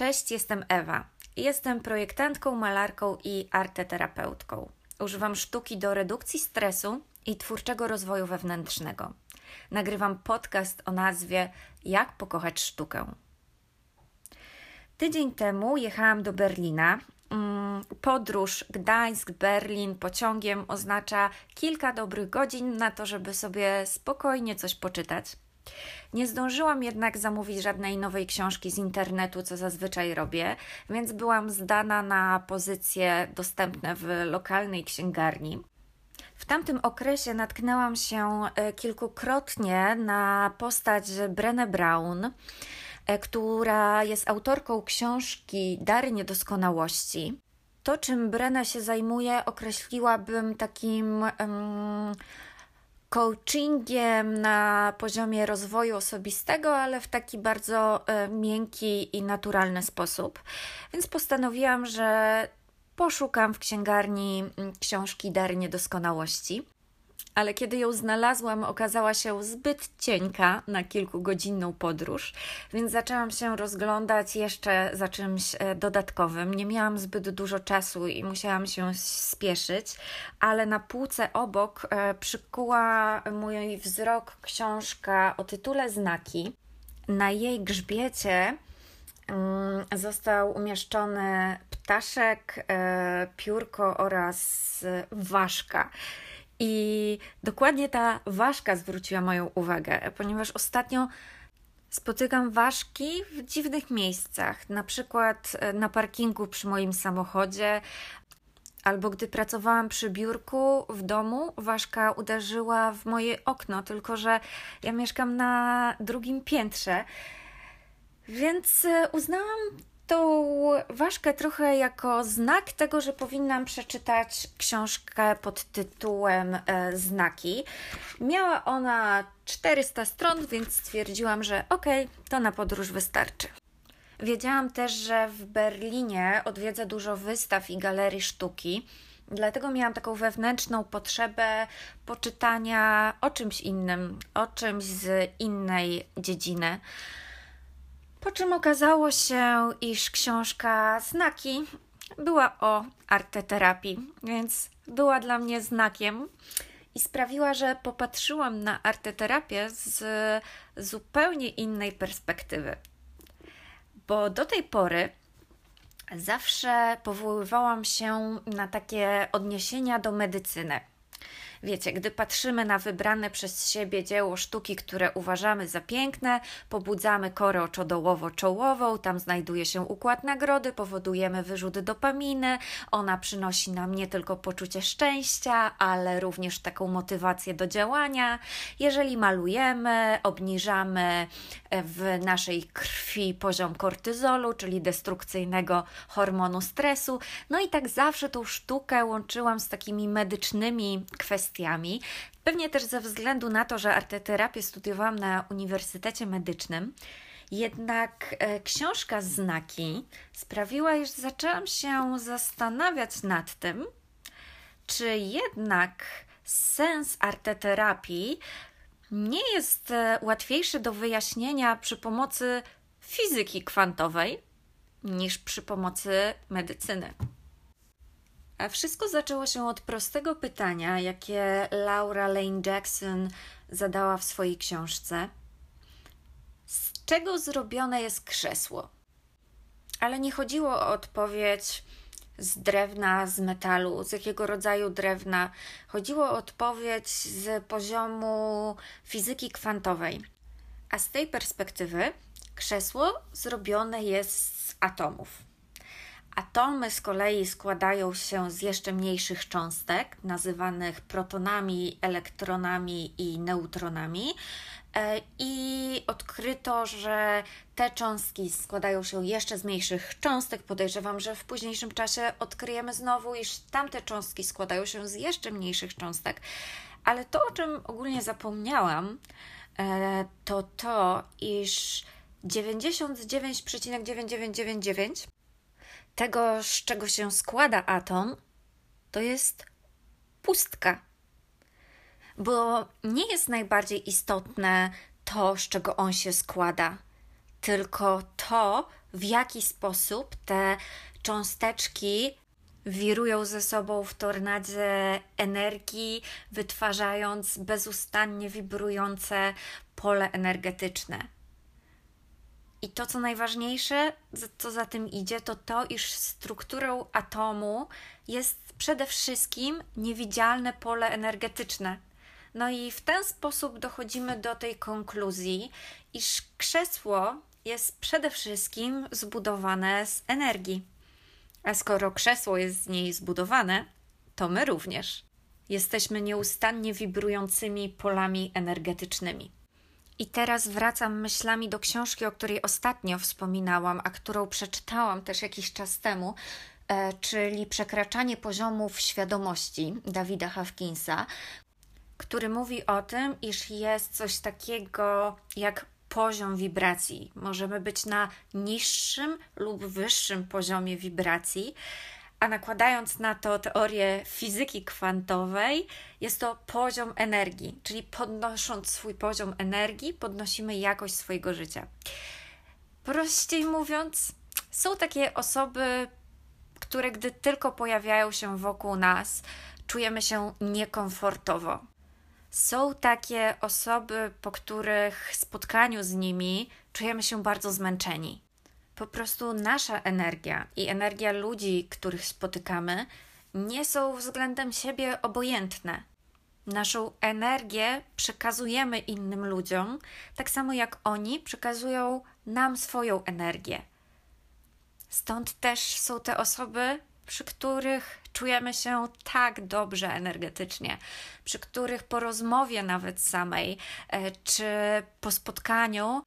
Cześć, jestem Ewa. Jestem projektantką, malarką i arteterapeutką. Używam sztuki do redukcji stresu i twórczego rozwoju wewnętrznego. Nagrywam podcast o nazwie Jak pokochać sztukę. Tydzień temu jechałam do Berlina. Mm, podróż Gdańsk-Berlin pociągiem oznacza kilka dobrych godzin na to, żeby sobie spokojnie coś poczytać. Nie zdążyłam jednak zamówić żadnej nowej książki z internetu, co zazwyczaj robię, więc byłam zdana na pozycje dostępne w lokalnej księgarni. W tamtym okresie natknęłam się e, kilkukrotnie na postać Brenne Brown, e, która jest autorką książki Dary Niedoskonałości. To, czym Brenne się zajmuje, określiłabym takim. Um, coachingiem na poziomie rozwoju osobistego, ale w taki bardzo e, miękki i naturalny sposób. Więc postanowiłam, że poszukam w księgarni mm, książki Dary Niedoskonałości ale kiedy ją znalazłam, okazała się zbyt cienka na kilkugodzinną podróż, więc zaczęłam się rozglądać jeszcze za czymś e, dodatkowym. Nie miałam zbyt dużo czasu i musiałam się spieszyć, ale na półce obok e, przykuła mój wzrok książka o tytule Znaki. Na jej grzbiecie mm, został umieszczony ptaszek, e, piórko oraz ważka. I dokładnie ta ważka zwróciła moją uwagę, ponieważ ostatnio spotykam ważki w dziwnych miejscach, na przykład e, na parkingu przy moim samochodzie, albo gdy pracowałam przy biurku w domu, ważka uderzyła w moje okno, tylko że ja mieszkam na drugim piętrze. Więc e, uznałam tą ważkę trochę jako znak tego, że powinnam przeczytać książkę pod tytułem e, Znaki. Miała ona 400 stron, więc stwierdziłam, że okej, okay, to na podróż wystarczy. Wiedziałam też, że w Berlinie odwiedzę dużo wystaw i galerii sztuki. Dlatego miałam taką wewnętrzną potrzebę poczytania o czymś innym, o czymś z innej dziedziny. Po czym okazało się, iż książka Znaki była o arteterapii, więc była dla mnie znakiem i sprawiła, że popatrzyłam na arteterapię z zupełnie innej perspektywy. Bo do tej pory zawsze powoływałam się na takie odniesienia do medycyny. Wiecie, gdy patrzymy na wybrane przez siebie dzieło sztuki, które uważamy za piękne, pobudzamy korę oczodołowo-czołową, tam znajduje się układ nagrody, powodujemy wyrzut dopaminy, ona przynosi nam nie tylko poczucie szczęścia, ale również taką motywację do działania. Jeżeli malujemy, obniżamy w naszej krwi poziom kortyzolu, czyli destrukcyjnego hormonu stresu. No i tak zawsze tą sztukę łączyłam z takimi medycznymi kwestiami, kwestiami. Pewnie też ze względu na to, że arteterapię studiowałam na Uniwersytecie Medycznym. Jednak e, książka Znaki sprawiła, iż zaczęłam się zastanawiać nad tym, czy jednak sens arteterapii nie jest e, łatwiejszy do wyjaśnienia przy pomocy fizyki kwantowej niż przy pomocy medycyny. A wszystko zaczęło się od prostego pytania, jakie Laura Lane Jackson zadała w swojej książce: Z czego zrobione jest krzesło? Ale nie chodziło o odpowiedź z drewna, z metalu, z jakiego rodzaju drewna. Chodziło o odpowiedź z poziomu fizyki kwantowej. A z tej perspektywy krzesło zrobione jest z atomów. Atomy z kolei składają się z jeszcze mniejszych cząstek, nazywanych protonami, elektronami i neutronami. E, I odkryto, że te cząstki składają się jeszcze z mniejszych cząstek. Podejrzewam, że w późniejszym czasie odkryjemy znowu, iż tamte cząstki składają się z jeszcze mniejszych cząstek. Ale to, o czym ogólnie zapomniałam, e, to to, iż 99,9999 tego, z czego się składa atom, to jest pustka. Bo nie jest najbardziej istotne to, z czego on się składa, tylko to, w jaki sposób te cząsteczki wirują ze sobą w tornadzie energii, wytwarzając bezustannie wibrujące pole energetyczne. I to, co najważniejsze, co za tym idzie, to to, iż strukturą atomu jest przede wszystkim niewidzialne pole energetyczne. No i w ten sposób dochodzimy do tej konkluzji, iż krzesło jest przede wszystkim zbudowane z energii. A skoro krzesło jest z niej zbudowane, to my również. Jesteśmy nieustannie wibrującymi polami energetycznymi. I teraz wracam myślami do książki, o której ostatnio wspominałam, a którą przeczytałam też jakiś czas temu, e, czyli Przekraczanie poziomów świadomości Dawida Hawkinsa, który mówi o tym, iż jest coś takiego jak poziom wibracji. Możemy być na niższym lub wyższym poziomie wibracji, a nakładając na to teorię fizyki kwantowej, jest to poziom energii, czyli podnosząc swój poziom energii, podnosimy jakość swojego życia. Prościej mówiąc, są takie osoby, które gdy tylko pojawiają się wokół nas, czujemy się niekomfortowo. Są takie osoby, po których spotkaniu z nimi czujemy się bardzo zmęczeni po prostu nasza energia i energia ludzi, których spotykamy, nie są względem siebie obojętne. Naszą energię przekazujemy innym ludziom, tak samo jak oni przekazują nam swoją energię. Stąd też są te osoby, przy których czujemy się tak dobrze energetycznie, przy których po rozmowie nawet samej, e, czy po spotkaniu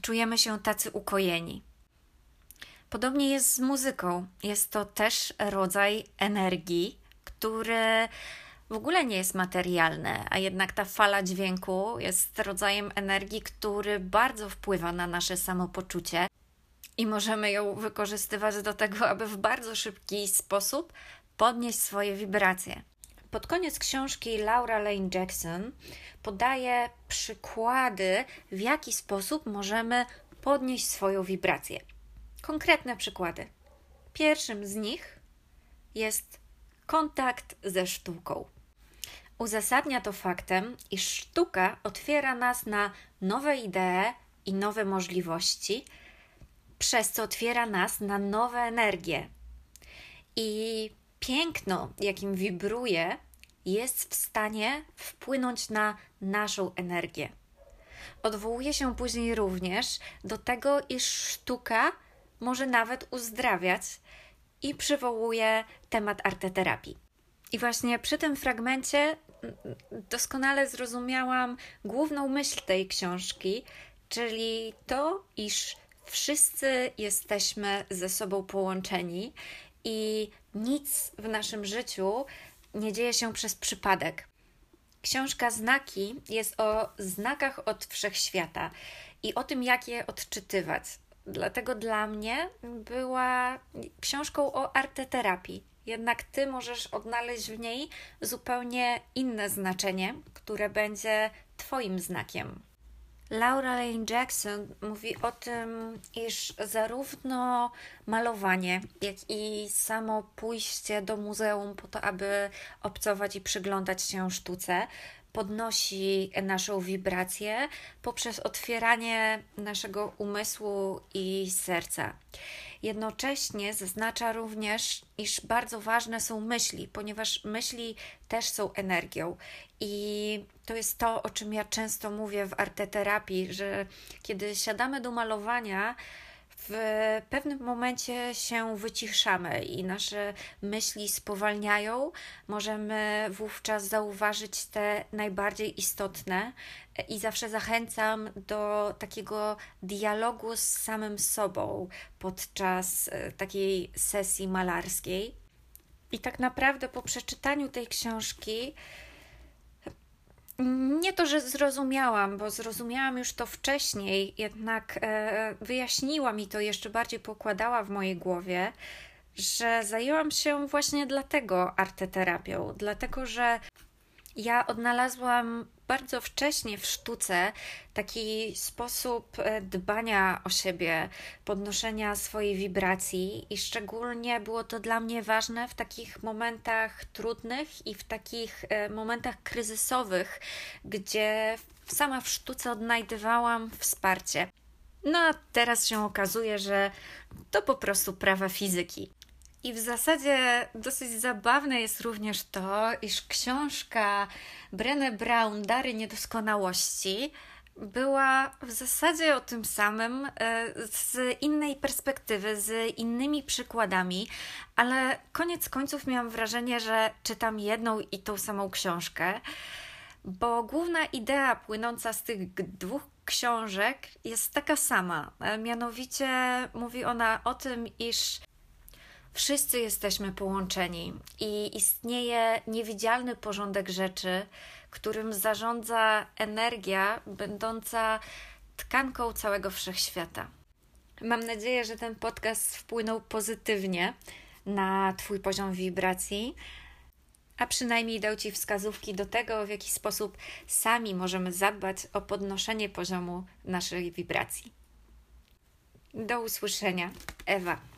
czujemy się tacy ukojeni. Podobnie jest z muzyką. Jest to też rodzaj energii, który w ogóle nie jest materialny, a jednak ta fala dźwięku jest rodzajem energii, który bardzo wpływa na nasze samopoczucie i możemy ją wykorzystywać do tego, aby w bardzo szybki sposób podnieść swoje wibracje. Pod koniec książki Laura Lane Jackson podaje przykłady, w jaki sposób możemy podnieść swoją wibrację. Konkretne przykłady. Pierwszym z nich jest kontakt ze sztuką. Uzasadnia to faktem, iż sztuka otwiera nas na nowe idee i nowe możliwości, przez co otwiera nas na nowe energie. I piękno, jakim wibruje, jest w stanie wpłynąć na naszą energię. Odwołuje się później również do tego, iż sztuka może nawet uzdrawiać i przywołuje temat arteterapii. I właśnie przy tym fragmencie doskonale zrozumiałam główną myśl tej książki, czyli to, iż wszyscy jesteśmy ze sobą połączeni i nic w naszym życiu nie dzieje się przez przypadek. Książka Znaki jest o znakach od wszechświata i o tym, jak je odczytywać. Dlatego dla mnie była książką o arteterapii. Jednak ty możesz odnaleźć w niej zupełnie inne znaczenie, które będzie Twoim znakiem. Laura Lane Jackson mówi o tym, iż zarówno malowanie, jak i samo pójście do muzeum po to, aby obcować i przyglądać się sztuce, podnosi naszą wibrację poprzez otwieranie naszego umysłu i serca. Jednocześnie zaznacza również, iż bardzo ważne są myśli, ponieważ myśli też są energią. I to jest to, o czym ja często mówię w arteterapii, że kiedy siadamy do malowania, w pewnym momencie się wyciszamy i nasze myśli spowalniają. Możemy wówczas zauważyć te najbardziej istotne i zawsze zachęcam do takiego dialogu z samym sobą podczas e, takiej sesji malarskiej. I tak naprawdę po przeczytaniu tej książki nie to, że zrozumiałam, bo zrozumiałam już to wcześniej, jednak e, wyjaśniła mi to jeszcze bardziej, pokładała w mojej głowie, że zajęłam się właśnie dlatego arteterapią, dlatego że Ja odnalazłam bardzo wcześnie w sztuce taki sposób e, dbania o siebie, podnoszenia swojej wibracji, i szczególnie było to dla mnie ważne w takich momentach trudnych i w takich e, momentach kryzysowych, gdzie sama w sztuce odnajdywałam wsparcie. No a teraz się okazuje, że to po prostu prawa fizyki. I w zasadzie dosyć zabawne jest również to, iż książka Brené Brown Dary Niedoskonałości była w zasadzie o tym samym, e, z innej perspektywy, z innymi przykładami, ale koniec końców miałam wrażenie, że czytam jedną i tą samą książkę, bo główna idea płynąca z tych dwóch książek jest taka sama. E, mianowicie mówi ona o tym, iż Wszyscy jesteśmy połączeni i istnieje niewidzialny porządek rzeczy, którym zarządza energia będąca tkanką całego wszechświata. Mam nadzieję, że ten podcast wpłynął pozytywnie na Twój poziom wibracji, a przynajmniej dał Ci wskazówki do tego, w jaki sposób sami możemy zadbać o podnoszenie poziomu naszej wibracji. Do usłyszenia. Ewa.